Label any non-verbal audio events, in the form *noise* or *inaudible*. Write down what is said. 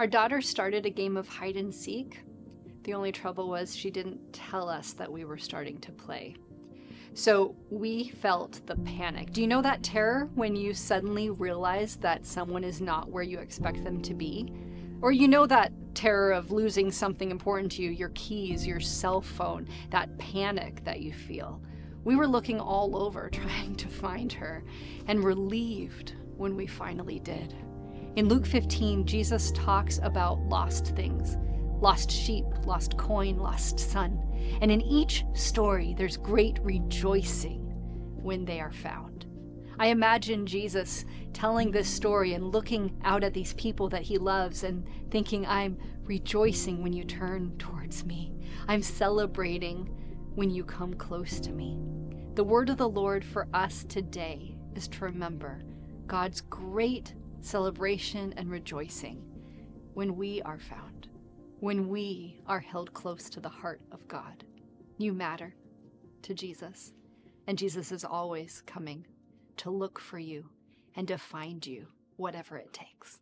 Our daughter started a game of hide and seek. The only trouble was she didn't tell us that we were starting to play. So we felt the panic. Do you know that terror when you suddenly realize that someone is not where you expect them to be? Or you know that terror of losing something important to you, your keys, your cell phone, that panic that you feel. We were looking all over *laughs* trying to find her and relieved when we finally did. In Luke 15, Jesus talks about lost things lost sheep, lost coin, lost son. And in each story, there's great rejoicing when they are found. I imagine Jesus telling this story and looking out at these people that he loves and thinking, I'm rejoicing when you turn towards me. I'm celebrating when you come close to me. The word of the Lord for us today is to remember God's great celebration and rejoicing when we are found, when we are held close to the heart of God. You matter to Jesus, and Jesus is always coming to look for you and to find you, whatever it takes.